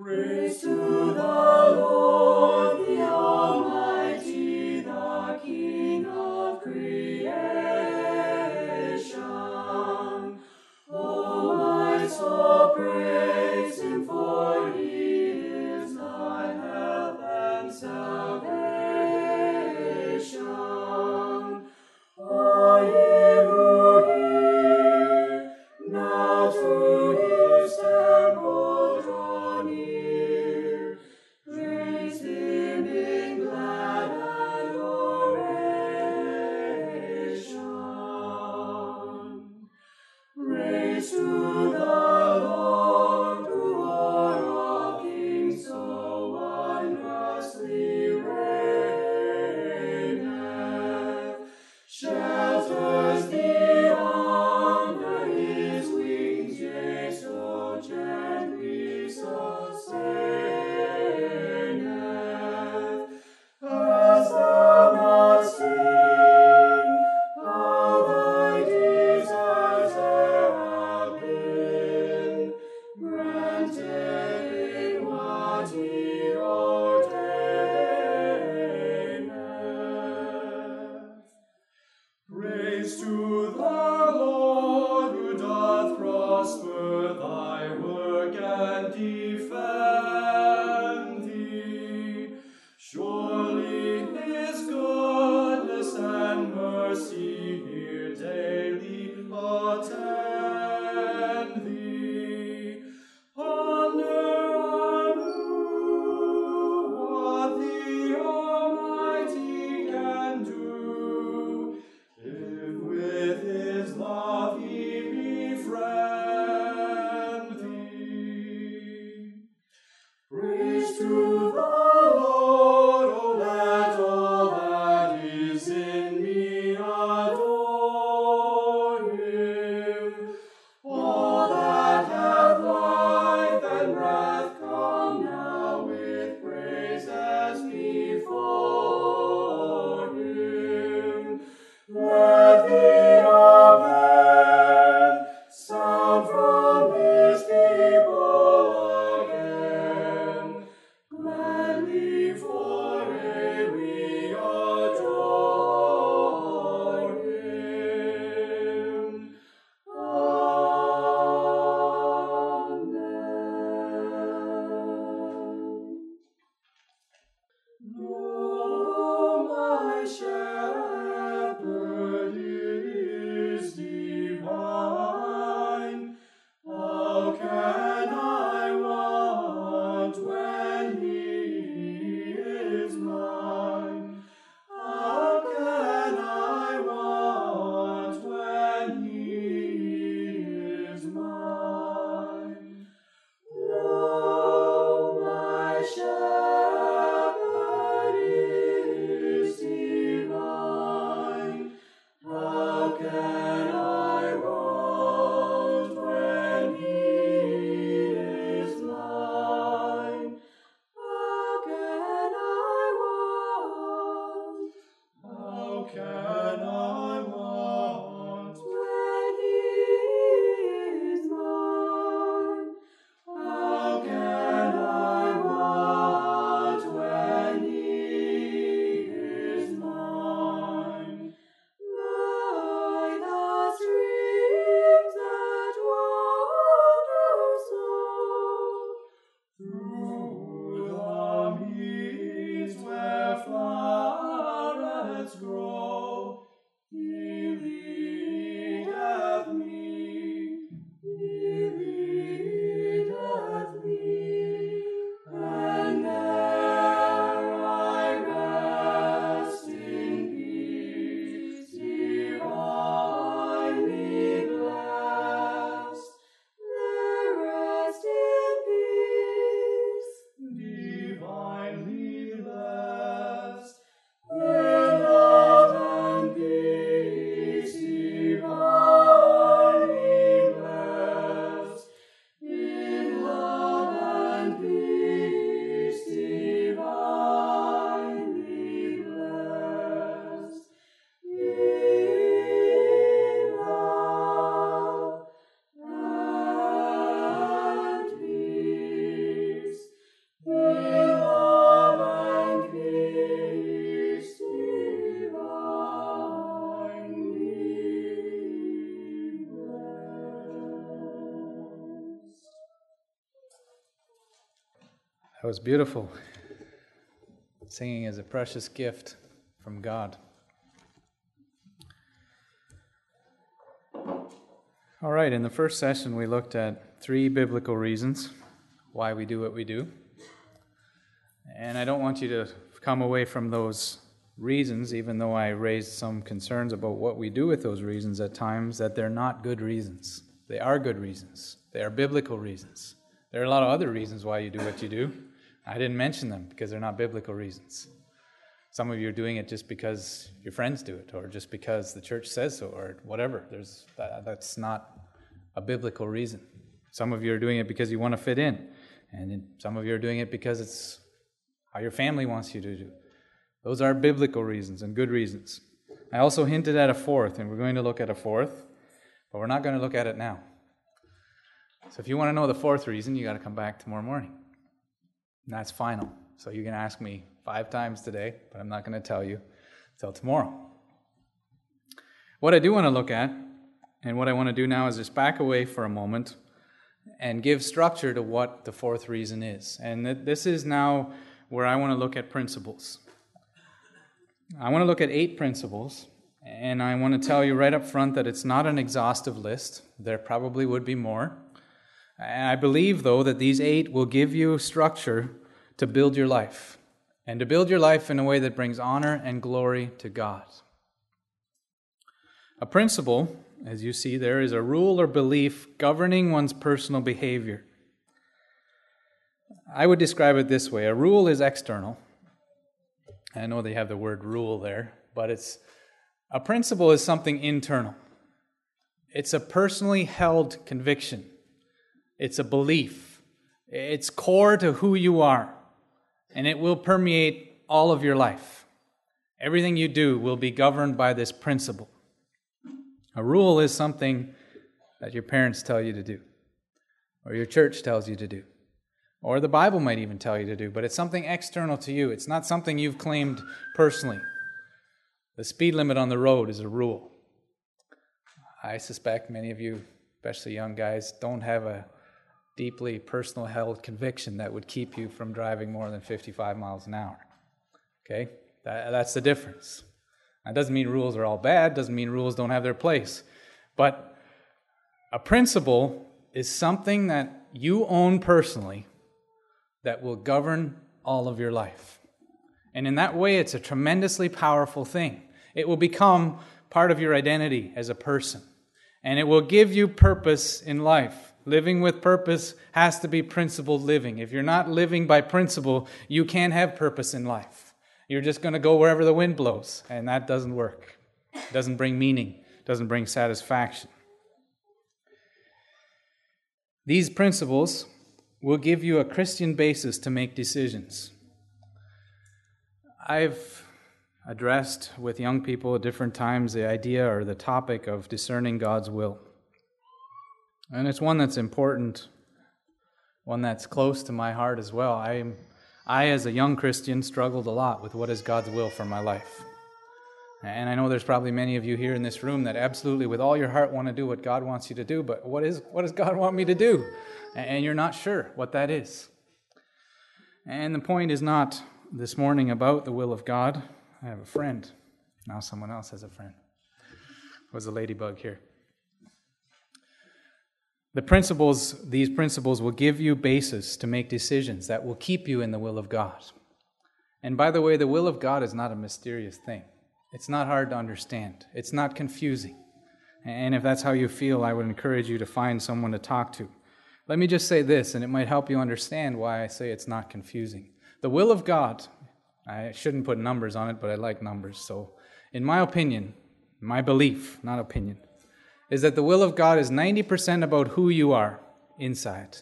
Praise to the Lord, the Almighty, the King of creation. O my soul, praise That was beautiful. Singing is a precious gift from God. All right, in the first session, we looked at three biblical reasons why we do what we do. And I don't want you to come away from those reasons, even though I raised some concerns about what we do with those reasons at times, that they're not good reasons. They are good reasons, they are biblical reasons. There are a lot of other reasons why you do what you do. I didn't mention them because they're not biblical reasons. Some of you are doing it just because your friends do it, or just because the church says so, or whatever. There's, that, that's not a biblical reason. Some of you are doing it because you want to fit in, and some of you are doing it because it's how your family wants you to do. Those are biblical reasons and good reasons. I also hinted at a fourth, and we're going to look at a fourth, but we're not going to look at it now. So if you want to know the fourth reason, you got to come back tomorrow morning. And that's final. So you can ask me five times today, but I'm not going to tell you until tomorrow. What I do want to look at, and what I want to do now is just back away for a moment and give structure to what the fourth reason is. And this is now where I want to look at principles. I want to look at eight principles, and I want to tell you right up front that it's not an exhaustive list. There probably would be more. I believe, though, that these eight will give you structure to build your life and to build your life in a way that brings honor and glory to God. A principle, as you see there, is a rule or belief governing one's personal behavior. I would describe it this way a rule is external. I know they have the word rule there, but it's a principle is something internal. It's a personally held conviction. It's a belief. It's core to who you are and it will permeate all of your life. Everything you do will be governed by this principle. A rule is something that your parents tell you to do, or your church tells you to do, or the Bible might even tell you to do, but it's something external to you. It's not something you've claimed personally. The speed limit on the road is a rule. I suspect many of you, especially young guys, don't have a deeply personal held conviction that would keep you from driving more than 55 miles an hour. Okay? That, that's the difference. That doesn't mean rules are all bad, doesn't mean rules don't have their place. But a principle is something that you own personally that will govern all of your life. And in that way, it's a tremendously powerful thing. It will become part of your identity as a person, and it will give you purpose in life. Living with purpose has to be principled living. If you're not living by principle, you can't have purpose in life. You're just going to go wherever the wind blows, and that doesn't work. It doesn't bring meaning, doesn't bring satisfaction. These principles will give you a Christian basis to make decisions. I've addressed with young people at different times the idea or the topic of discerning God's will. And it's one that's important, one that's close to my heart as well. I, I, as a young Christian, struggled a lot with what is God's will for my life. And I know there's probably many of you here in this room that absolutely, with all your heart, want to do what God wants you to do, but what, is, what does God want me to do? And you're not sure what that is. And the point is not this morning about the will of God. I have a friend. Now someone else has a friend. Was a ladybug here. The principles, these principles will give you basis to make decisions that will keep you in the will of God. And by the way, the will of God is not a mysterious thing. It's not hard to understand. It's not confusing. And if that's how you feel, I would encourage you to find someone to talk to. Let me just say this, and it might help you understand why I say it's not confusing. The will of God, I shouldn't put numbers on it, but I like numbers. So, in my opinion, my belief, not opinion, is that the will of God is 90% about who you are inside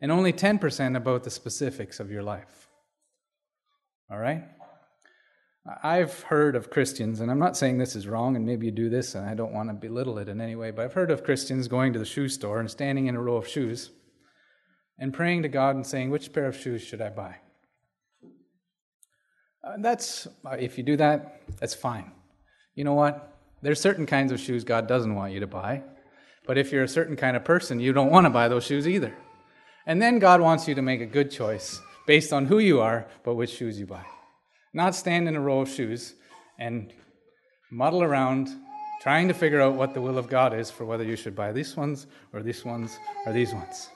and only 10% about the specifics of your life. All right? I've heard of Christians, and I'm not saying this is wrong, and maybe you do this, and I don't want to belittle it in any way, but I've heard of Christians going to the shoe store and standing in a row of shoes and praying to God and saying, Which pair of shoes should I buy? Uh, that's, uh, if you do that, that's fine. You know what? There's certain kinds of shoes God doesn't want you to buy. But if you're a certain kind of person, you don't want to buy those shoes either. And then God wants you to make a good choice based on who you are, but which shoes you buy. Not stand in a row of shoes and muddle around trying to figure out what the will of God is for whether you should buy these ones or these ones or these ones.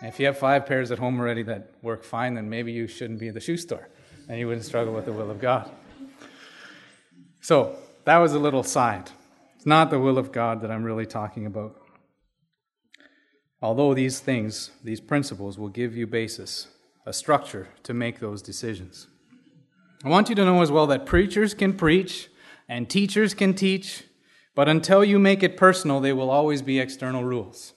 And if you have five pairs at home already that work fine, then maybe you shouldn't be in the shoe store and you wouldn't struggle with the will of God. So, that was a little side. It's not the will of God that I'm really talking about. Although these things, these principles, will give you basis, a structure to make those decisions. I want you to know as well that preachers can preach and teachers can teach, but until you make it personal, they will always be external rules.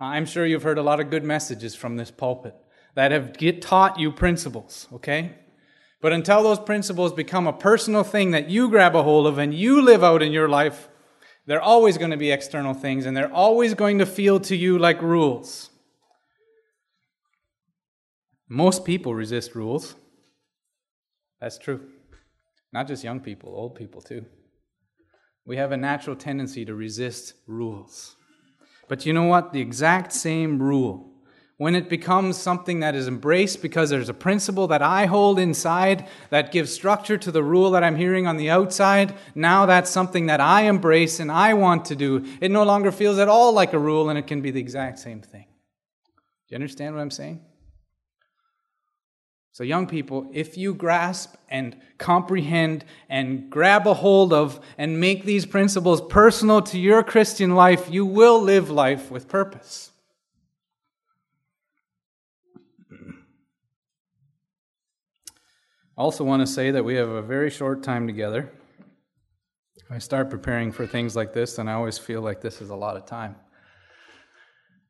I'm sure you've heard a lot of good messages from this pulpit that have taught you principles, okay? But until those principles become a personal thing that you grab a hold of and you live out in your life, they're always going to be external things and they're always going to feel to you like rules. Most people resist rules. That's true. Not just young people, old people too. We have a natural tendency to resist rules. But you know what? The exact same rule, when it becomes something that is embraced because there's a principle that I hold inside that gives structure to the rule that I'm hearing on the outside, now that's something that I embrace and I want to do. It no longer feels at all like a rule and it can be the exact same thing. Do you understand what I'm saying? So, young people, if you grasp and comprehend and grab a hold of and make these principles personal to your Christian life, you will live life with purpose. Also want to say that we have a very short time together. If I start preparing for things like this, then I always feel like this is a lot of time.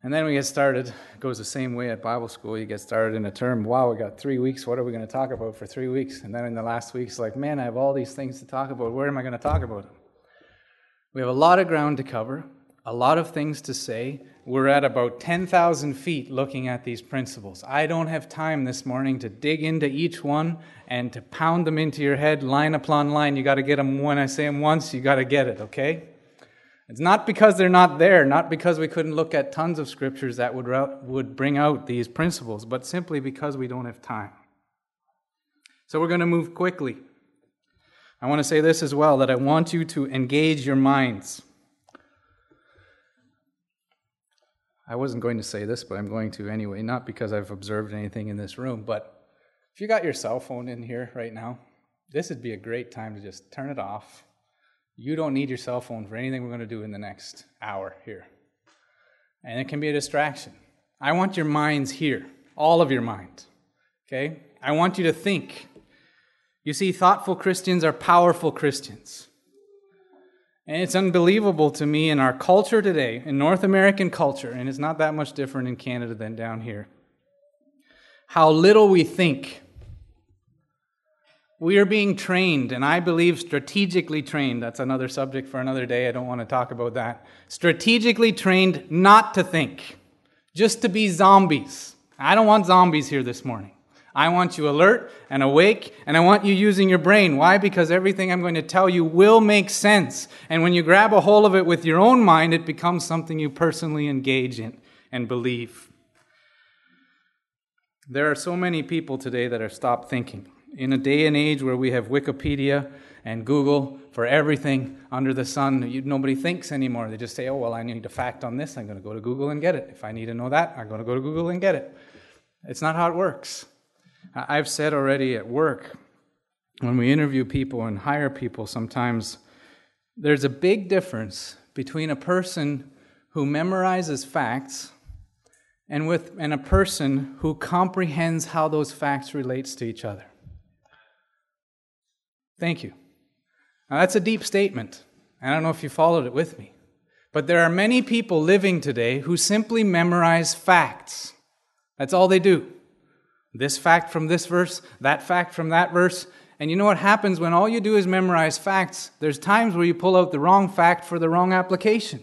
And then we get started. It goes the same way at Bible school. You get started in a term. Wow, we got three weeks. What are we going to talk about for three weeks? And then in the last week, it's like, man, I have all these things to talk about. Where am I going to talk about them? We have a lot of ground to cover, a lot of things to say. We're at about 10,000 feet looking at these principles. I don't have time this morning to dig into each one and to pound them into your head line upon line. You got to get them when I say them once, you got to get it, okay? It's not because they're not there, not because we couldn't look at tons of scriptures that would, would bring out these principles, but simply because we don't have time. So we're going to move quickly. I want to say this as well that I want you to engage your minds. I wasn't going to say this, but I'm going to anyway, not because I've observed anything in this room, but if you got your cell phone in here right now, this would be a great time to just turn it off you don't need your cell phone for anything we're going to do in the next hour here. And it can be a distraction. I want your minds here, all of your mind. Okay? I want you to think. You see, thoughtful Christians are powerful Christians. And it's unbelievable to me in our culture today, in North American culture, and it's not that much different in Canada than down here, how little we think we are being trained, and I believe strategically trained. That's another subject for another day. I don't want to talk about that. Strategically trained not to think, just to be zombies. I don't want zombies here this morning. I want you alert and awake, and I want you using your brain. Why? Because everything I'm going to tell you will make sense. And when you grab a hold of it with your own mind, it becomes something you personally engage in and believe. There are so many people today that are stopped thinking in a day and age where we have Wikipedia and Google for everything under the sun, you, nobody thinks anymore. They just say, oh, well, I need a fact on this. I'm going to go to Google and get it. If I need to know that, I'm going to go to Google and get it. It's not how it works. I've said already at work, when we interview people and hire people, sometimes there's a big difference between a person who memorizes facts and with and a person who comprehends how those facts relates to each other. Thank you. Now, that's a deep statement. I don't know if you followed it with me. But there are many people living today who simply memorize facts. That's all they do. This fact from this verse, that fact from that verse. And you know what happens when all you do is memorize facts? There's times where you pull out the wrong fact for the wrong application.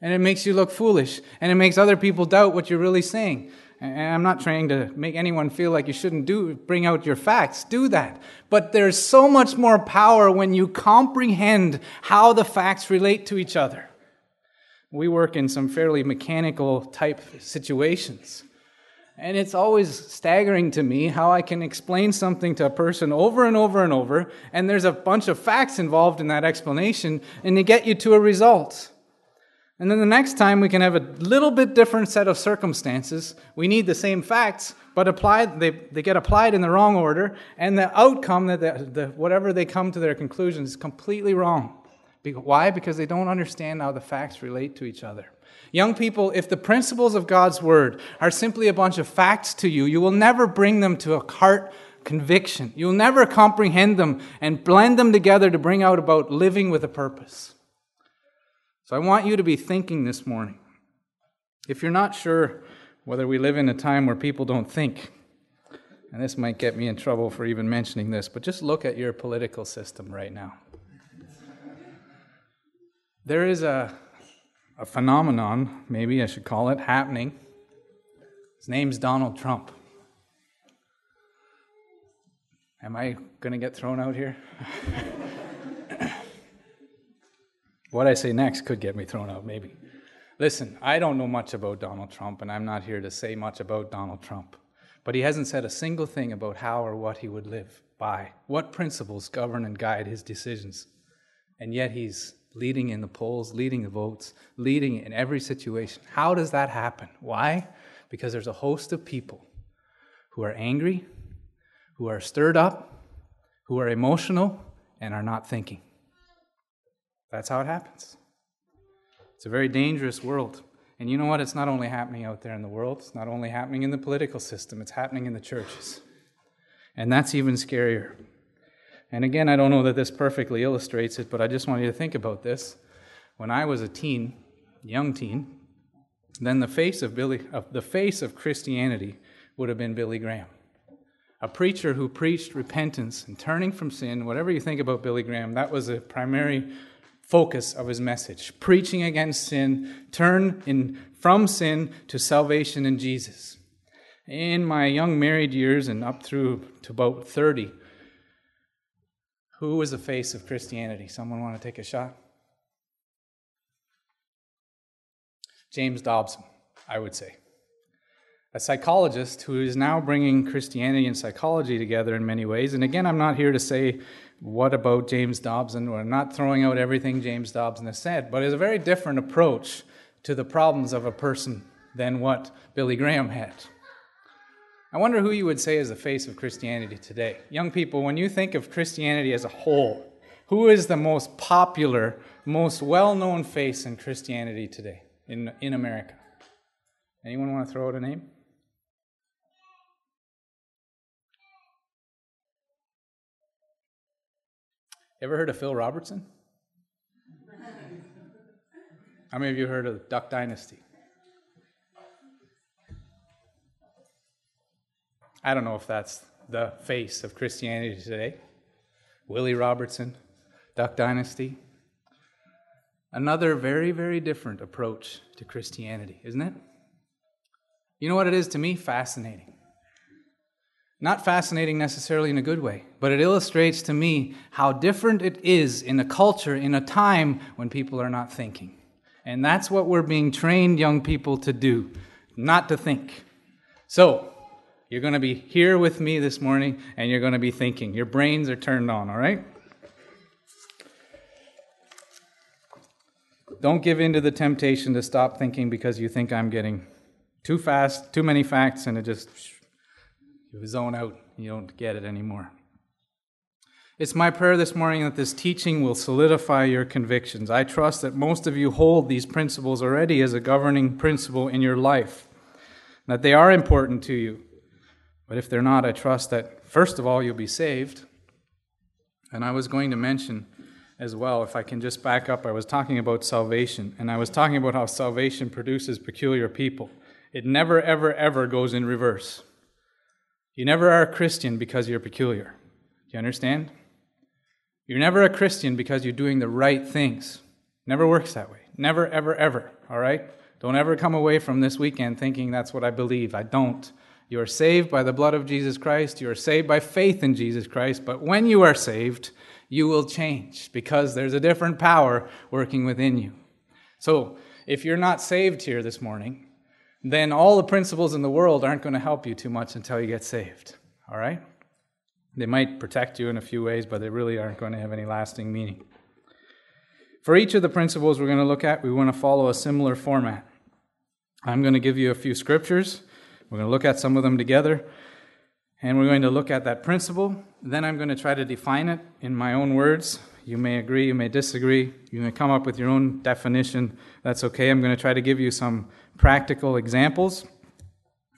And it makes you look foolish. And it makes other people doubt what you're really saying. And I'm not trying to make anyone feel like you shouldn't do bring out your facts. Do that. But there's so much more power when you comprehend how the facts relate to each other. We work in some fairly mechanical type situations. And it's always staggering to me how I can explain something to a person over and over and over, and there's a bunch of facts involved in that explanation, and they get you to a result. And then the next time we can have a little bit different set of circumstances. We need the same facts, but applied, they, they get applied in the wrong order, and the outcome, that the, the, whatever they come to their conclusion, is completely wrong. Why? Because they don't understand how the facts relate to each other. Young people, if the principles of God's word are simply a bunch of facts to you, you will never bring them to a heart conviction. You'll never comprehend them and blend them together to bring out about living with a purpose. So I want you to be thinking this morning. If you're not sure whether we live in a time where people don't think, and this might get me in trouble for even mentioning this, but just look at your political system right now. There is a, a phenomenon, maybe I should call it, happening. His name's Donald Trump. Am I going to get thrown out here? What I say next could get me thrown out, maybe. Listen, I don't know much about Donald Trump, and I'm not here to say much about Donald Trump. But he hasn't said a single thing about how or what he would live by, what principles govern and guide his decisions. And yet he's leading in the polls, leading the votes, leading in every situation. How does that happen? Why? Because there's a host of people who are angry, who are stirred up, who are emotional, and are not thinking. That's how it happens. It's a very dangerous world. And you know what? It's not only happening out there in the world, it's not only happening in the political system, it's happening in the churches. And that's even scarier. And again, I don't know that this perfectly illustrates it, but I just want you to think about this. When I was a teen, young teen, then the face of Billy, uh, the face of Christianity would have been Billy Graham, a preacher who preached repentance and turning from sin. Whatever you think about Billy Graham, that was a primary focus of his message preaching against sin, turn in, from sin to salvation in Jesus. In my young married years and up through to about 30, who was the face of Christianity? Someone want to take a shot? James Dobson, I would say. A psychologist who is now bringing Christianity and psychology together in many ways. And again, I'm not here to say what about James Dobson? We're not throwing out everything James Dobson has said, but it's a very different approach to the problems of a person than what Billy Graham had. I wonder who you would say is the face of Christianity today. Young people, when you think of Christianity as a whole, who is the most popular, most well known face in Christianity today in, in America? Anyone want to throw out a name? Ever heard of Phil Robertson? How many of you heard of Duck Dynasty? I don't know if that's the face of Christianity today. Willie Robertson, Duck Dynasty. Another very, very different approach to Christianity, isn't it? You know what it is to me? Fascinating. Not fascinating necessarily in a good way, but it illustrates to me how different it is in a culture, in a time when people are not thinking. And that's what we're being trained young people to do, not to think. So, you're going to be here with me this morning and you're going to be thinking. Your brains are turned on, all right? Don't give in to the temptation to stop thinking because you think I'm getting too fast, too many facts, and it just you zone out, you don't get it anymore. It's my prayer this morning that this teaching will solidify your convictions. I trust that most of you hold these principles already as a governing principle in your life, that they are important to you. But if they're not, I trust that, first of all, you'll be saved. And I was going to mention as well, if I can just back up, I was talking about salvation, and I was talking about how salvation produces peculiar people. It never, ever, ever goes in reverse. You never are a Christian because you're peculiar. Do you understand? You're never a Christian because you're doing the right things. Never works that way. Never, ever, ever. All right? Don't ever come away from this weekend thinking that's what I believe. I don't. You are saved by the blood of Jesus Christ. You are saved by faith in Jesus Christ. But when you are saved, you will change because there's a different power working within you. So, if you're not saved here this morning, then all the principles in the world aren't going to help you too much until you get saved. All right? They might protect you in a few ways, but they really aren't going to have any lasting meaning. For each of the principles we're going to look at, we want to follow a similar format. I'm going to give you a few scriptures. We're going to look at some of them together. And we're going to look at that principle. Then I'm going to try to define it in my own words. You may agree, you may disagree, you may come up with your own definition. That's okay. I'm going to try to give you some practical examples.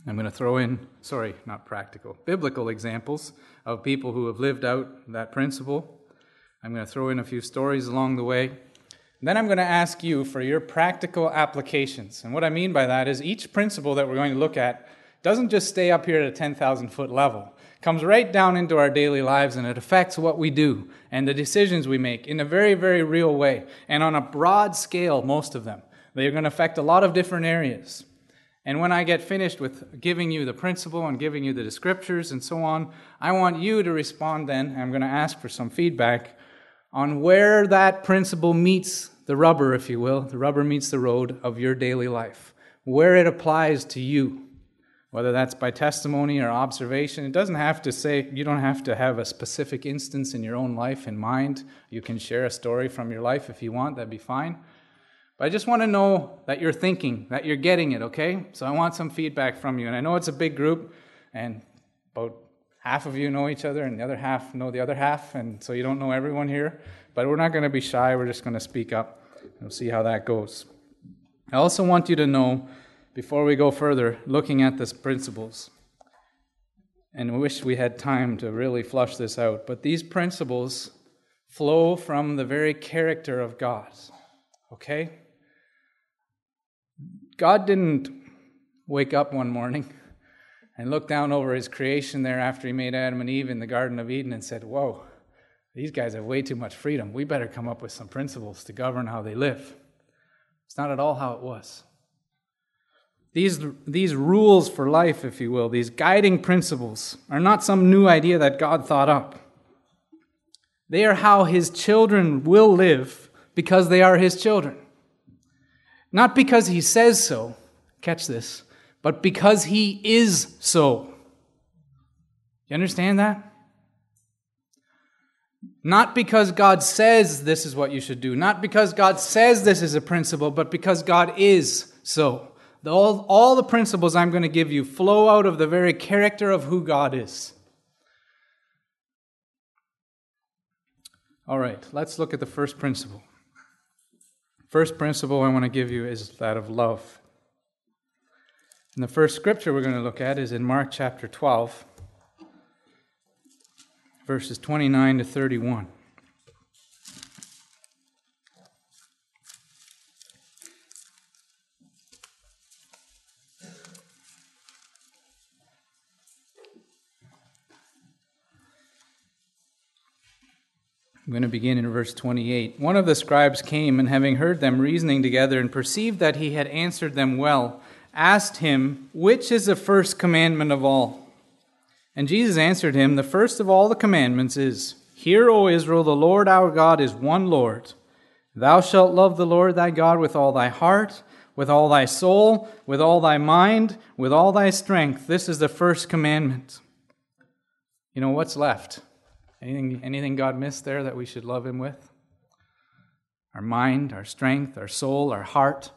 I'm going to throw in, sorry, not practical, biblical examples of people who have lived out that principle. I'm going to throw in a few stories along the way. Then I'm going to ask you for your practical applications. And what I mean by that is each principle that we're going to look at doesn't just stay up here at a 10,000 foot level. Comes right down into our daily lives and it affects what we do and the decisions we make in a very, very real way and on a broad scale, most of them. They're going to affect a lot of different areas. And when I get finished with giving you the principle and giving you the scriptures and so on, I want you to respond then. I'm going to ask for some feedback on where that principle meets the rubber, if you will, the rubber meets the road of your daily life, where it applies to you, whether that's by testimony or observation. It doesn't have to say, you don't have to have a specific instance in your own life in mind. You can share a story from your life if you want, that'd be fine. But I just want to know that you're thinking, that you're getting it, okay? So I want some feedback from you. And I know it's a big group, and about half of you know each other, and the other half know the other half, and so you don't know everyone here. But we're not going to be shy, we're just going to speak up. We'll see how that goes. I also want you to know, before we go further, looking at these principles, and wish we had time to really flush this out, but these principles flow from the very character of God. Okay? God didn't wake up one morning and look down over his creation there after he made Adam and Eve in the Garden of Eden and said, Whoa, these guys have way too much freedom. We better come up with some principles to govern how they live. It's not at all how it was. These, these rules for life, if you will, these guiding principles, are not some new idea that God thought up. They are how his children will live because they are his children. Not because he says so, catch this, but because he is so. You understand that? Not because God says this is what you should do, not because God says this is a principle, but because God is so. All, all the principles I'm going to give you flow out of the very character of who God is. All right, let's look at the first principle. First principle I want to give you is that of love. And the first scripture we're going to look at is in Mark chapter 12, verses 29 to 31. I'm going to begin in verse 28. One of the scribes came, and having heard them reasoning together and perceived that he had answered them well, asked him, Which is the first commandment of all? And Jesus answered him, The first of all the commandments is, Hear, O Israel, the Lord our God is one Lord. Thou shalt love the Lord thy God with all thy heart, with all thy soul, with all thy mind, with all thy strength. This is the first commandment. You know what's left? Anything, anything God missed there that we should love Him with? Our mind, our strength, our soul, our heart.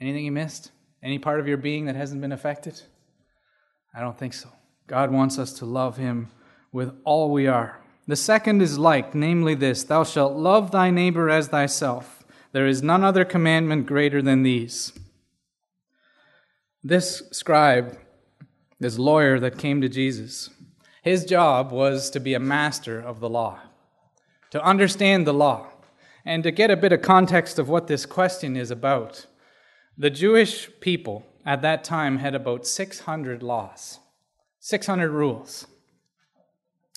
Anything He missed? Any part of your being that hasn't been affected? I don't think so. God wants us to love Him with all we are. The second is like, namely this Thou shalt love thy neighbor as thyself. There is none other commandment greater than these. This scribe, this lawyer that came to Jesus, his job was to be a master of the law, to understand the law. And to get a bit of context of what this question is about, the Jewish people at that time had about 600 laws, 600 rules.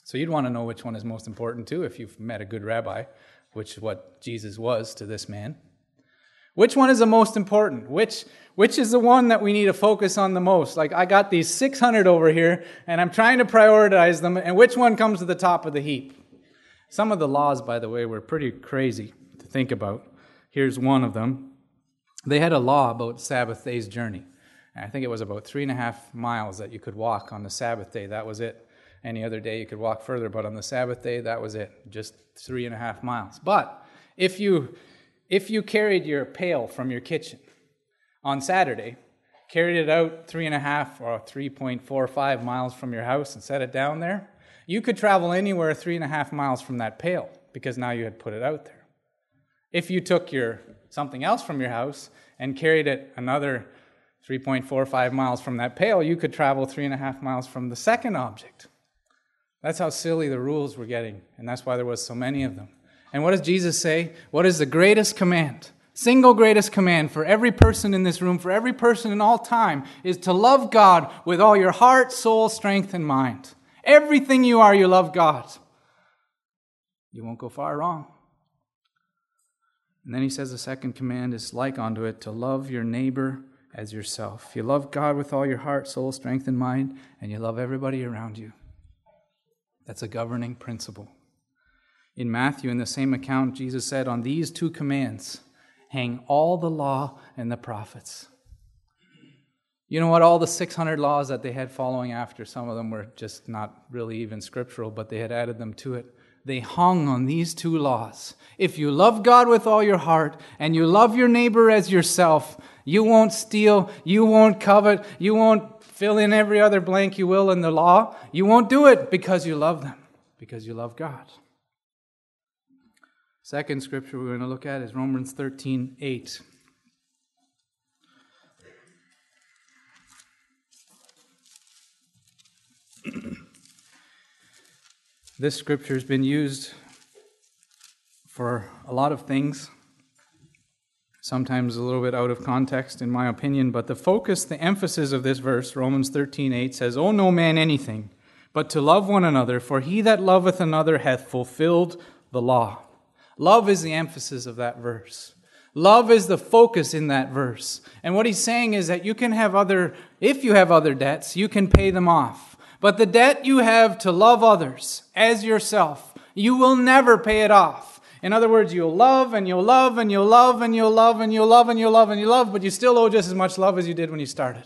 So you'd want to know which one is most important too if you've met a good rabbi, which is what Jesus was to this man. Which one is the most important? Which, which is the one that we need to focus on the most? Like, I got these 600 over here, and I'm trying to prioritize them, and which one comes to the top of the heap? Some of the laws, by the way, were pretty crazy to think about. Here's one of them. They had a law about Sabbath day's journey. I think it was about three and a half miles that you could walk on the Sabbath day. That was it. Any other day you could walk further, but on the Sabbath day, that was it. Just three and a half miles. But if you if you carried your pail from your kitchen on Saturday, carried it out three and a half or 3.45 miles from your house and set it down there, you could travel anywhere three and a half miles from that pail because now you had put it out there. If you took your something else from your house and carried it another 3.45 miles from that pail, you could travel three and a half miles from the second object. That's how silly the rules were getting, and that's why there was so many of them. And what does Jesus say? What is the greatest command? Single greatest command for every person in this room, for every person in all time, is to love God with all your heart, soul, strength, and mind. Everything you are, you love God. You won't go far wrong. And then he says the second command is like unto it to love your neighbor as yourself. You love God with all your heart, soul, strength, and mind, and you love everybody around you. That's a governing principle. In Matthew, in the same account, Jesus said, On these two commands hang all the law and the prophets. You know what? All the 600 laws that they had following after, some of them were just not really even scriptural, but they had added them to it. They hung on these two laws. If you love God with all your heart and you love your neighbor as yourself, you won't steal, you won't covet, you won't fill in every other blank you will in the law. You won't do it because you love them, because you love God. Second scripture we're going to look at is Romans 13 8. this scripture has been used for a lot of things, sometimes a little bit out of context, in my opinion, but the focus, the emphasis of this verse, Romans 13 8, says, Owe no man anything, but to love one another, for he that loveth another hath fulfilled the law. Love is the emphasis of that verse. Love is the focus in that verse. And what he's saying is that you can have other, if you have other debts, you can pay them off. But the debt you have to love others as yourself, you will never pay it off. In other words, you'll love and you'll love and you'll love and you'll love and you'll love and you'll love and you'll love, but you still owe just as much love as you did when you started.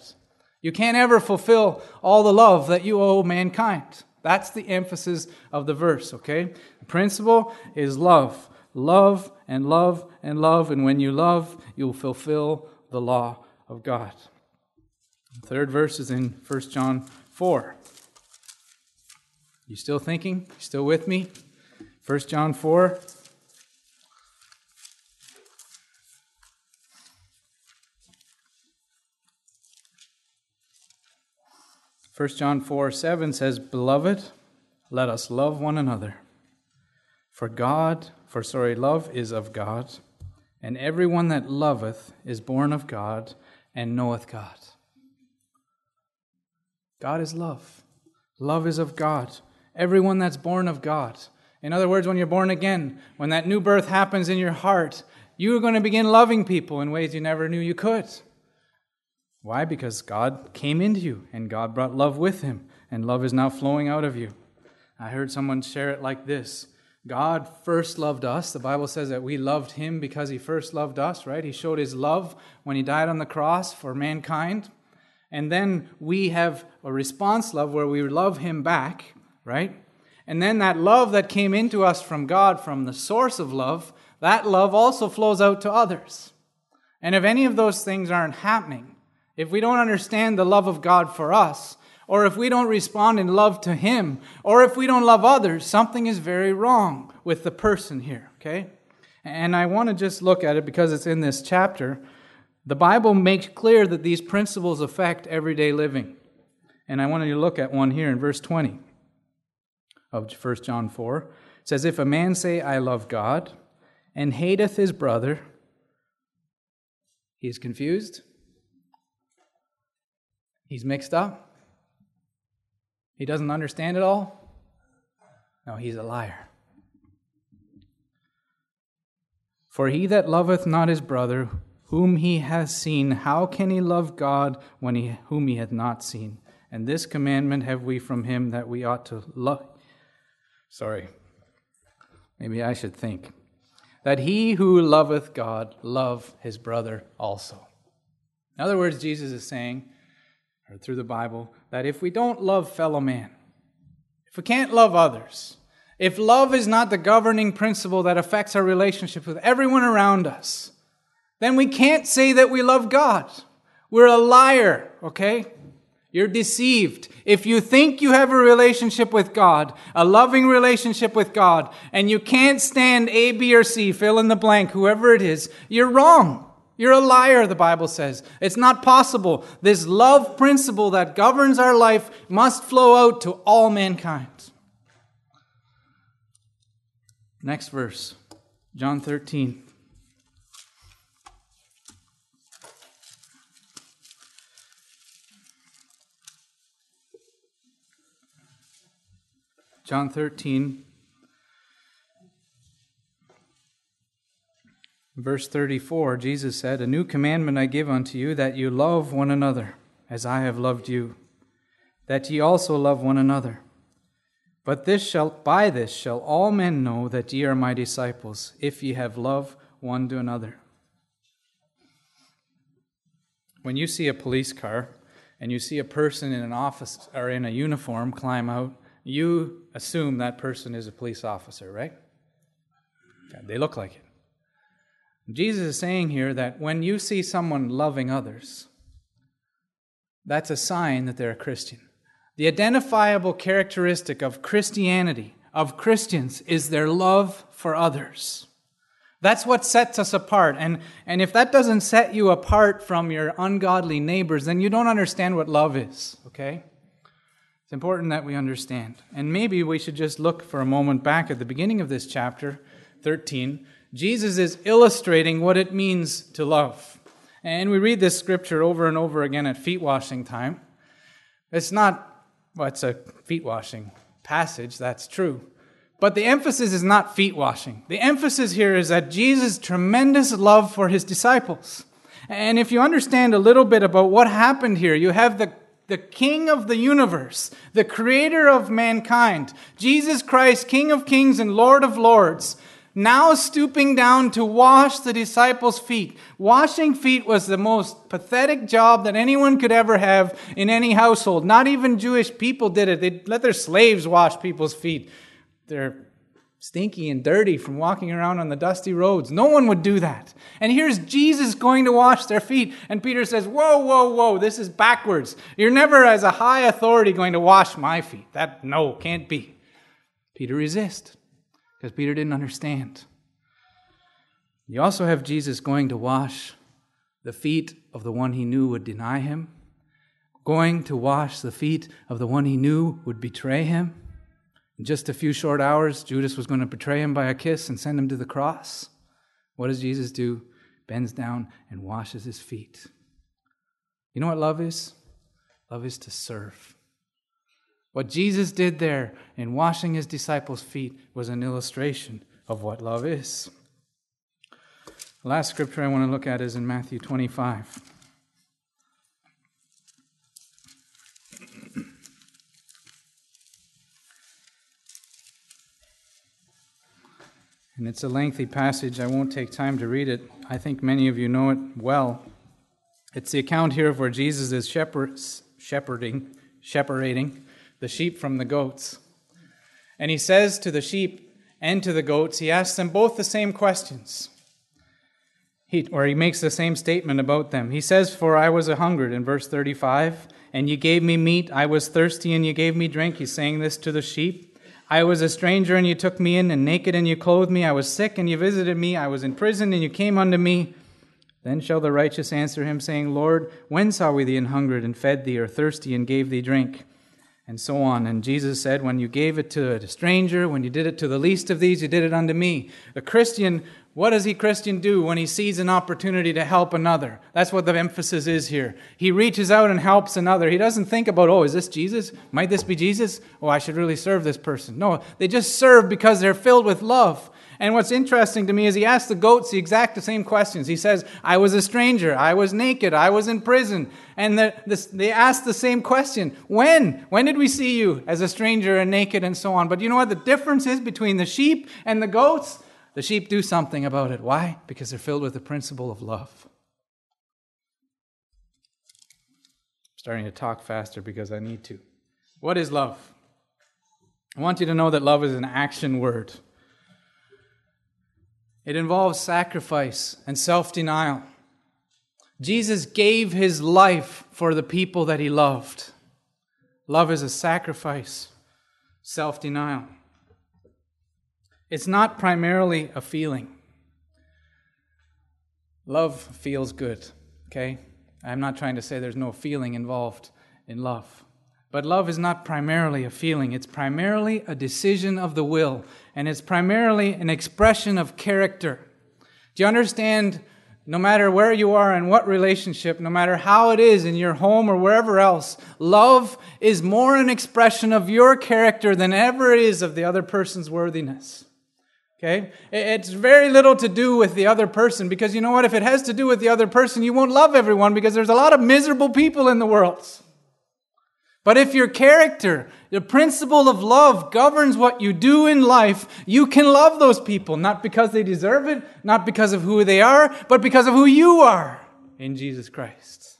You can't ever fulfill all the love that you owe mankind. That's the emphasis of the verse, okay? The principle is love. Love and love and love, and when you love, you'll fulfill the law of God. The third verse is in 1 John 4. You still thinking? You still with me? 1 John 4. First John 4 7 says, Beloved, let us love one another. For God for sorry, love is of God, and everyone that loveth is born of God and knoweth God. God is love. Love is of God. Everyone that's born of God. In other words, when you're born again, when that new birth happens in your heart, you are going to begin loving people in ways you never knew you could. Why? Because God came into you and God brought love with him, and love is now flowing out of you. I heard someone share it like this God first loved us. The Bible says that we loved him because he first loved us, right? He showed his love when he died on the cross for mankind. And then we have a response love where we love him back, right? And then that love that came into us from God, from the source of love, that love also flows out to others. And if any of those things aren't happening, if we don't understand the love of God for us, or if we don't respond in love to Him, or if we don't love others, something is very wrong with the person here, okay? And I want to just look at it because it's in this chapter. The Bible makes clear that these principles affect everyday living. And I want you to look at one here in verse 20 of 1 John 4. It says, If a man say, I love God, and hateth his brother, he is confused, he's mixed up, he doesn't understand it all? No, he's a liar. For he that loveth not his brother, whom he has seen, how can he love God when he, whom he hath not seen? And this commandment have we from him that we ought to love. Sorry, maybe I should think. That he who loveth God love his brother also. In other words, Jesus is saying, or through the Bible that if we don't love fellow man, if we can't love others, if love is not the governing principle that affects our relationship with everyone around us, then we can't say that we love God. We're a liar, okay? You're deceived. If you think you have a relationship with God, a loving relationship with God, and you can't stand A, B, or C, fill in the blank, whoever it is, you're wrong. You're a liar, the Bible says. It's not possible. This love principle that governs our life must flow out to all mankind. Next verse, John 13. John 13, verse 34, Jesus said, A new commandment I give unto you, that you love one another, as I have loved you, that ye also love one another. But this shall, by this shall all men know that ye are my disciples, if ye have love one to another. When you see a police car and you see a person in an office or in a uniform climb out, you assume that person is a police officer, right? They look like it. Jesus is saying here that when you see someone loving others, that's a sign that they're a Christian. The identifiable characteristic of Christianity, of Christians, is their love for others. That's what sets us apart. And, and if that doesn't set you apart from your ungodly neighbors, then you don't understand what love is, okay? It's important that we understand. And maybe we should just look for a moment back at the beginning of this chapter 13. Jesus is illustrating what it means to love. And we read this scripture over and over again at feet washing time. It's not, well, it's a feet washing passage, that's true. But the emphasis is not feet washing. The emphasis here is that Jesus' tremendous love for his disciples. And if you understand a little bit about what happened here, you have the the King of the universe, the creator of mankind, Jesus Christ, King of kings and Lord of lords, now stooping down to wash the disciples' feet. Washing feet was the most pathetic job that anyone could ever have in any household. Not even Jewish people did it. They let their slaves wash people's feet. They're stinky and dirty from walking around on the dusty roads. No one would do that. And here's Jesus going to wash their feet. And Peter says, Whoa, whoa, whoa, this is backwards. You're never, as a high authority, going to wash my feet. That, no, can't be. Peter resists because Peter didn't understand. You also have Jesus going to wash the feet of the one he knew would deny him, going to wash the feet of the one he knew would betray him in just a few short hours, Judas was going to betray him by a kiss and send him to the cross. What does Jesus do? Bends down and washes his feet. You know what love is? Love is to serve. What Jesus did there in washing his disciples' feet was an illustration of what love is. The last scripture I want to look at is in Matthew 25. And it's a lengthy passage. I won't take time to read it. I think many of you know it well. It's the account here of where Jesus is shepherd, shepherding, shepherding the sheep from the goats. And he says to the sheep and to the goats, he asks them both the same questions. He, or he makes the same statement about them. He says, For I was a hungered in verse 35, and you gave me meat. I was thirsty, and you gave me drink. He's saying this to the sheep. I was a stranger and you took me in, and naked and you clothed me. I was sick and you visited me. I was in prison and you came unto me. Then shall the righteous answer him, saying, Lord, when saw we thee an hungered and fed thee, or thirsty and gave thee drink? And so on. And Jesus said, When you gave it to a stranger, when you did it to the least of these, you did it unto me. A Christian what does a Christian do when he sees an opportunity to help another? That's what the emphasis is here. He reaches out and helps another. He doesn't think about, oh, is this Jesus? Might this be Jesus? Oh, I should really serve this person. No, they just serve because they're filled with love. And what's interesting to me is he asks the goats the exact same questions. He says, I was a stranger, I was naked, I was in prison. And the, the, they ask the same question When? When did we see you as a stranger and naked and so on? But you know what the difference is between the sheep and the goats? The sheep do something about it. Why? Because they're filled with the principle of love. starting to talk faster because I need to. What is love? I want you to know that love is an action word. It involves sacrifice and self denial. Jesus gave his life for the people that he loved. Love is a sacrifice, self denial. It's not primarily a feeling. Love feels good, okay? I'm not trying to say there's no feeling involved in love. But love is not primarily a feeling, it's primarily a decision of the will, and it's primarily an expression of character. Do you understand? No matter where you are and what relationship, no matter how it is in your home or wherever else, love is more an expression of your character than ever is of the other person's worthiness. Okay? It's very little to do with the other person because you know what? If it has to do with the other person, you won't love everyone because there's a lot of miserable people in the world. But if your character, the principle of love governs what you do in life, you can love those people, not because they deserve it, not because of who they are, but because of who you are in Jesus Christ.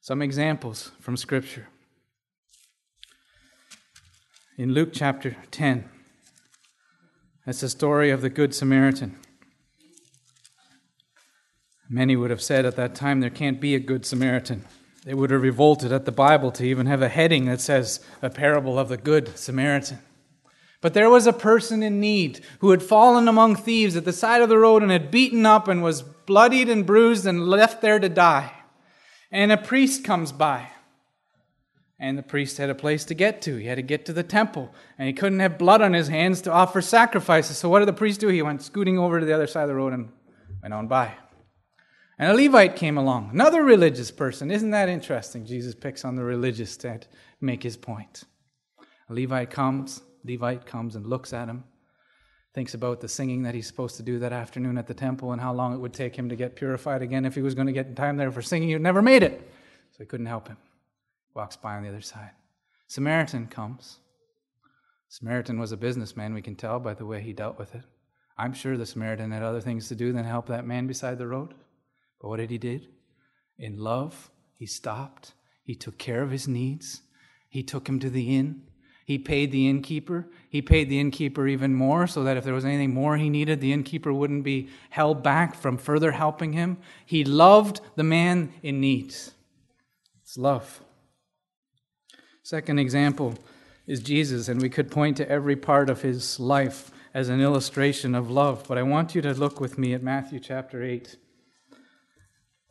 Some examples from Scripture. In Luke chapter 10, that's the story of the Good Samaritan. Many would have said at that time there can't be a Good Samaritan. They would have revolted at the Bible to even have a heading that says a parable of the Good Samaritan. But there was a person in need who had fallen among thieves at the side of the road and had beaten up and was bloodied and bruised and left there to die. And a priest comes by. And the priest had a place to get to. He had to get to the temple. And he couldn't have blood on his hands to offer sacrifices. So what did the priest do? He went scooting over to the other side of the road and went on by. And a Levite came along, another religious person. Isn't that interesting? Jesus picks on the religious to make his point. A Levite comes, Levite comes and looks at him, thinks about the singing that he's supposed to do that afternoon at the temple and how long it would take him to get purified again if he was going to get in time there for singing. He'd never made it. So he couldn't help him. Walks by on the other side. Samaritan comes. Samaritan was a businessman, we can tell by the way he dealt with it. I'm sure the Samaritan had other things to do than help that man beside the road. But what did he do? In love, he stopped. He took care of his needs. He took him to the inn. He paid the innkeeper. He paid the innkeeper even more so that if there was anything more he needed, the innkeeper wouldn't be held back from further helping him. He loved the man in need. It's love. Second example is Jesus, and we could point to every part of his life as an illustration of love, but I want you to look with me at Matthew chapter 8.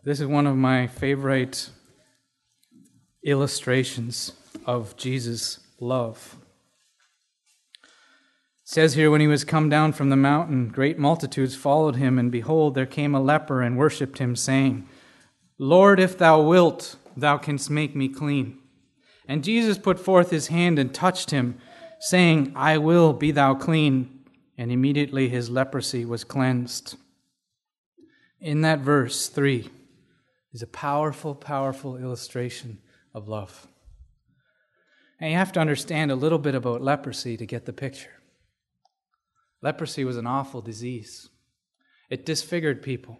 This is one of my favorite illustrations of Jesus' love. It says here, when he was come down from the mountain, great multitudes followed him, and behold, there came a leper and worshipped him, saying, Lord, if thou wilt, thou canst make me clean. And Jesus put forth his hand and touched him, saying, I will be thou clean. And immediately his leprosy was cleansed. In that verse 3, is a powerful, powerful illustration of love. And you have to understand a little bit about leprosy to get the picture. Leprosy was an awful disease, it disfigured people.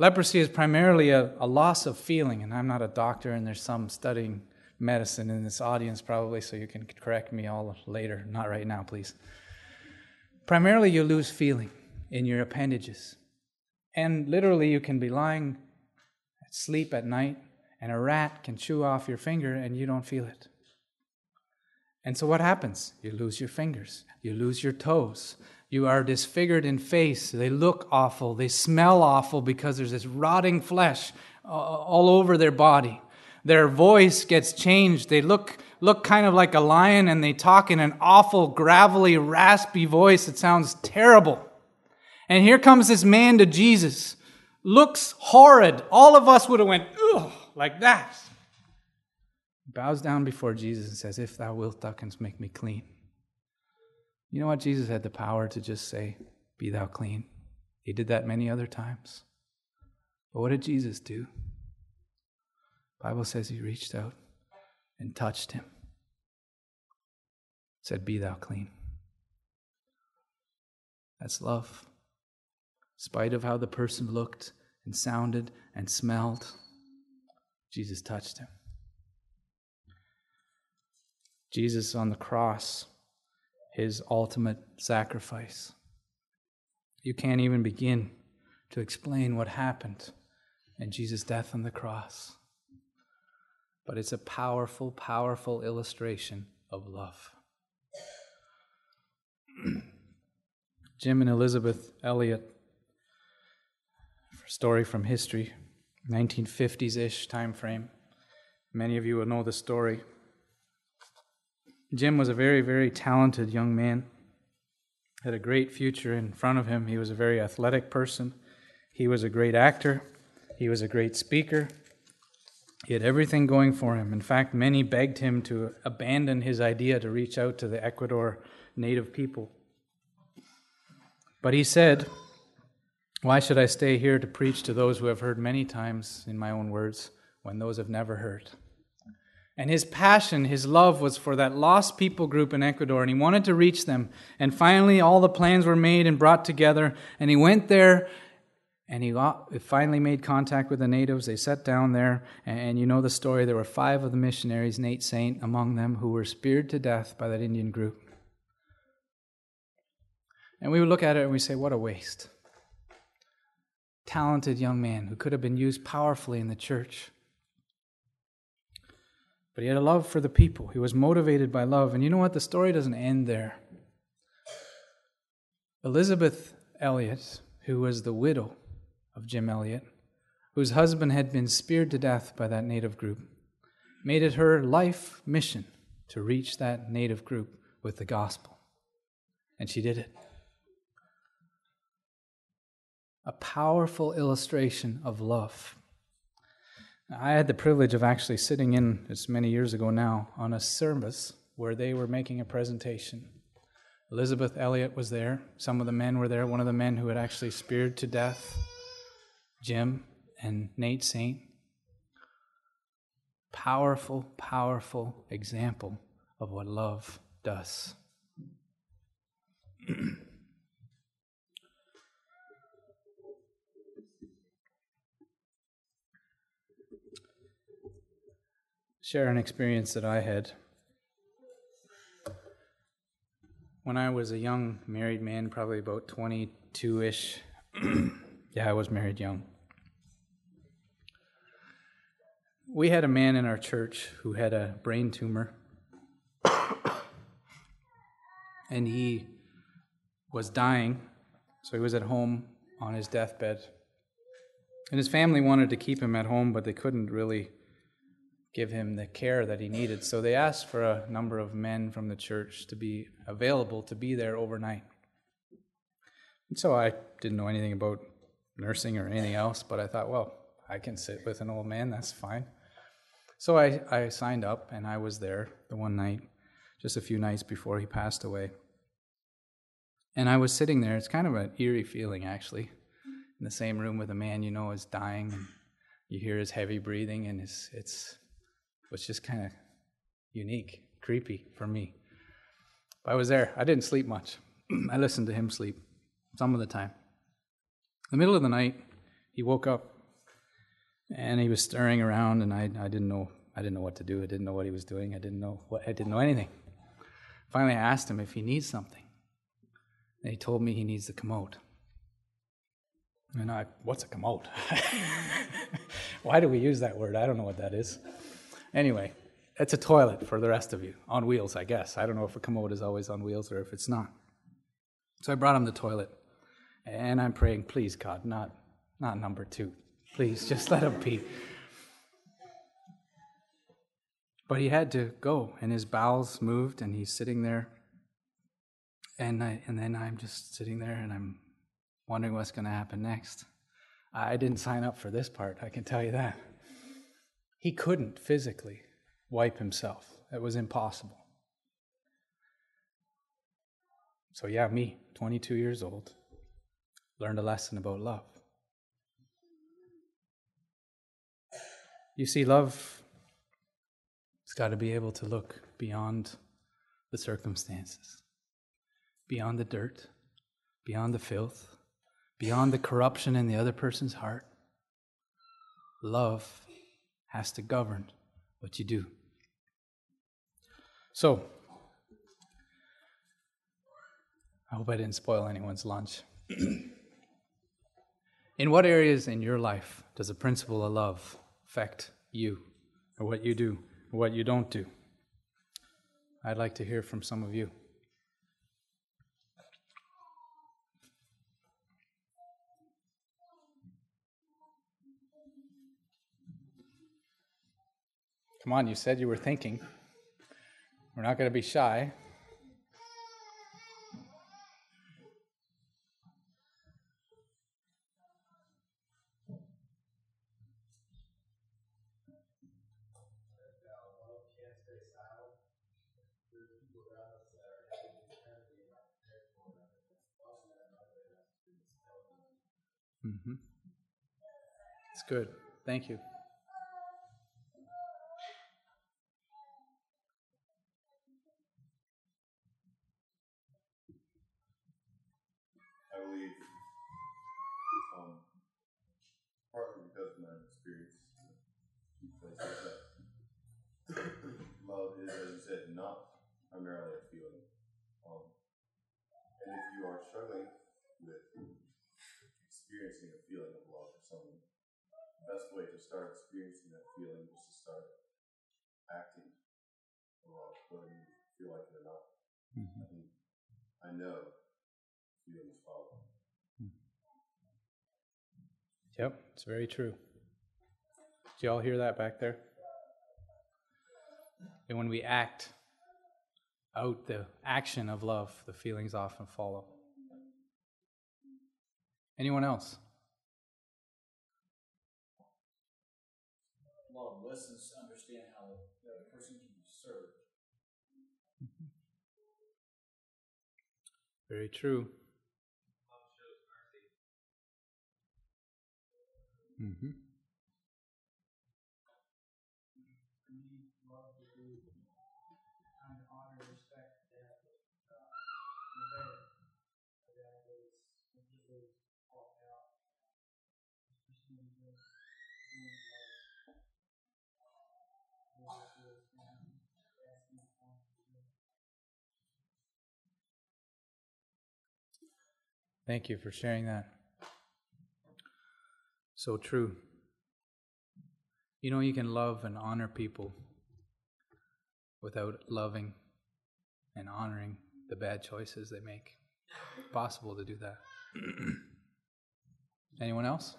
Leprosy is primarily a, a loss of feeling, and I'm not a doctor, and there's some studying medicine in this audience probably, so you can correct me all later. Not right now, please. Primarily, you lose feeling in your appendages. And literally, you can be lying sleep at night, and a rat can chew off your finger and you don't feel it. And so what happens? You lose your fingers, you lose your toes. You are disfigured in face. They look awful. They smell awful because there's this rotting flesh all over their body. Their voice gets changed. They look look kind of like a lion and they talk in an awful gravelly raspy voice. It sounds terrible. And here comes this man to Jesus looks horrid. All of us would have went, ugh, like that. Bows down before Jesus and says, If thou wilt, thou canst make me clean. You know what? Jesus had the power to just say, Be thou clean. He did that many other times. But what did Jesus do? Bible says he reached out and touched him. Said, Be thou clean. That's love. Spite of how the person looked, and sounded and smelled, Jesus touched him. Jesus on the cross, his ultimate sacrifice. You can't even begin to explain what happened in Jesus' death on the cross. But it's a powerful, powerful illustration of love. Jim and Elisabeth Elliot, story from history, 1950s ish time frame. Many of you will know the story. Jim was a very, very talented young man, had a great future in front of him. He was a very athletic person, he was a great actor, he was a great speaker. He had everything going for him. In fact, many begged him to abandon his idea to reach out to the Ecuador native people. But he said, Why should I stay here to preach to those who have heard many times, in my own words, when those have never heard? And his passion, his love was for that lost people group in Ecuador, and he wanted to reach them. And finally, all the plans were made and brought together, and he went there and he finally made contact with the natives. They sat down there, and you know the story. There were five of the missionaries, Nate Saint among them, who were speared to death by that Indian group. And we would look at it and we say, what a waste. Talented young man who could have been used powerfully in the church. But he had a love for the people. He was motivated by love. And you know what? The story doesn't end there. Elisabeth Elliot, who was the widow of Jim Elliot, whose husband had been speared to death by that native group, made it her life mission to reach that native group with the gospel. And she did it. A powerful illustration of love. I had the privilege of actually sitting in, it's many years ago now, on a service where they were making a presentation. Elisabeth Elliot was there. Some of the men were there. One of the men who had actually speared to death Jim and Nate Saint. Powerful, powerful example of what love does. Share an experience that I had. When I was a young married man, probably about 22 ish, Yeah, I was married young. We had a man in our church who had a brain tumor. and he was dying, so he was at home on his deathbed. And his family wanted to keep him at home, but they couldn't really give him the care that he needed. So they asked for a number of men from the church to be available to be there overnight. And so I didn't know anything about nursing or anything else, but I thought, well, I can sit with an old man, that's fine. So I, I signed up and I was there the one night, just a few nights before he passed away. And I was sitting there, it's kind of an eerie feeling actually, in the same room with a man you know is dying and you hear his heavy breathing and it's, it's, it's just kind of unique, creepy for me. But I was there. I didn't sleep much. I listened to him sleep some of the time the middle of the night, he woke up and he was stirring around, and I, I didn't know I didn't know what to do. I didn't know what he was doing. I didn't know what I didn't know anything. Finally, I asked him if he needs something. And he told me he needs the commode. And I, what's a commode? Why do we use that word? I don't know what that is. Anyway, it's a toilet for the rest of you, on wheels, I guess. I don't know if a commode is always on wheels or if it's not. So I brought him the toilet. And I'm praying, please, God, not, not number two. Please, just let him pee. But he had to go, and his bowels moved, and he's sitting there. And, I, and then I'm just sitting there, and I'm wondering what's going to happen next. I didn't sign up for this part, I can tell you that. He couldn't physically wipe himself, it was impossible. So, yeah, me, 22 years old, learned a lesson about love. You see, love has got to be able to look beyond the circumstances, beyond the dirt, beyond the filth, beyond the corruption in the other person's heart, love has to govern what you do. So, I hope I didn't spoil anyone's lunch. in what areas in your life does the principle of love affect you, or what you do, or what you don't do? I'd like to hear from some of you. Come on, you said you were thinking. We're not going to be shy. Mm-hmm. It's good. Thank you. I believe, um, partly because of my experience in places that love is, as you said, not primarily a feeling. Um, and if you are struggling with experiencing a feeling of love for someone, the best way to start experiencing that feeling is to start acting for love, whether you feel like it or not. Mm-hmm. I mean, I know feelings follow. Yep, it's very true. Do you all hear that back there? And when we act out the action of love, the feelings often follow. Anyone else? Love listens to understand how the other person can be served. Very true. For Thank you for sharing that. So true. You know, you can love and honor people without loving and honoring the bad choices they make. Possible to do that. Anyone else?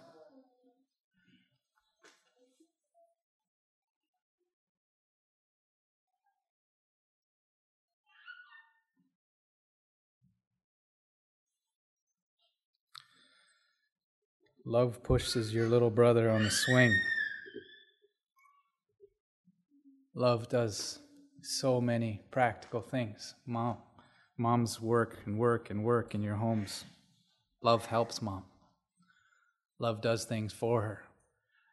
Love pushes your little brother on the swing. Love does so many practical things. Mom, moms work and work and work in your homes. Love helps mom. Love does things for her.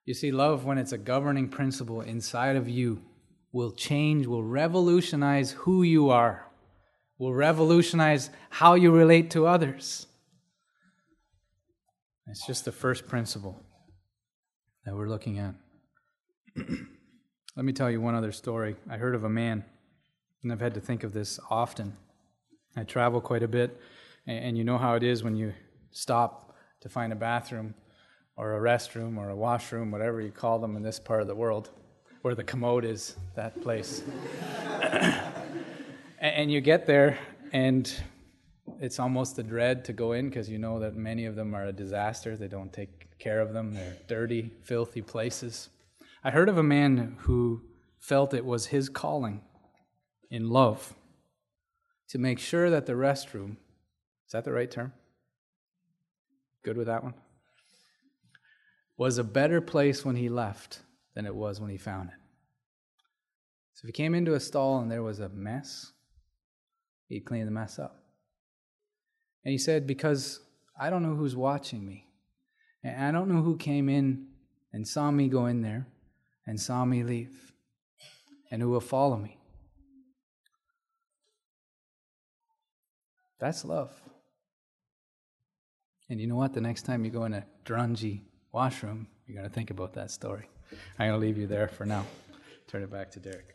You see, love, when it's a governing principle inside of you, will change, will revolutionize who you are, will revolutionize how you relate to others. It's just the first principle that we're looking at. Let me tell you one other story. I heard of a man, and I've had to think of this often. I travel quite a bit, and you know how it is when you stop to find a bathroom or a restroom or a washroom, whatever you call them in this part of the world, where the commode is, that place. and you get there, and it's almost a dread to go in because you know that many of them are a disaster. They don't take care of them, they're dirty, filthy places. I heard of a man who felt it was his calling in love to make sure that the restroom is that the right term? Good with that one? Was a better place when he left than it was when he found it. So if he came into a stall and there was a mess, he'd clean the mess up. And he said, Because I don't know who's watching me. And I don't know who came in and saw me go in there and saw me leave and who will follow me. That's love. And you know what? The next time you go in a drungy washroom, You're going to think about that story. I'm going to leave you there for now. Turn it back to Derek.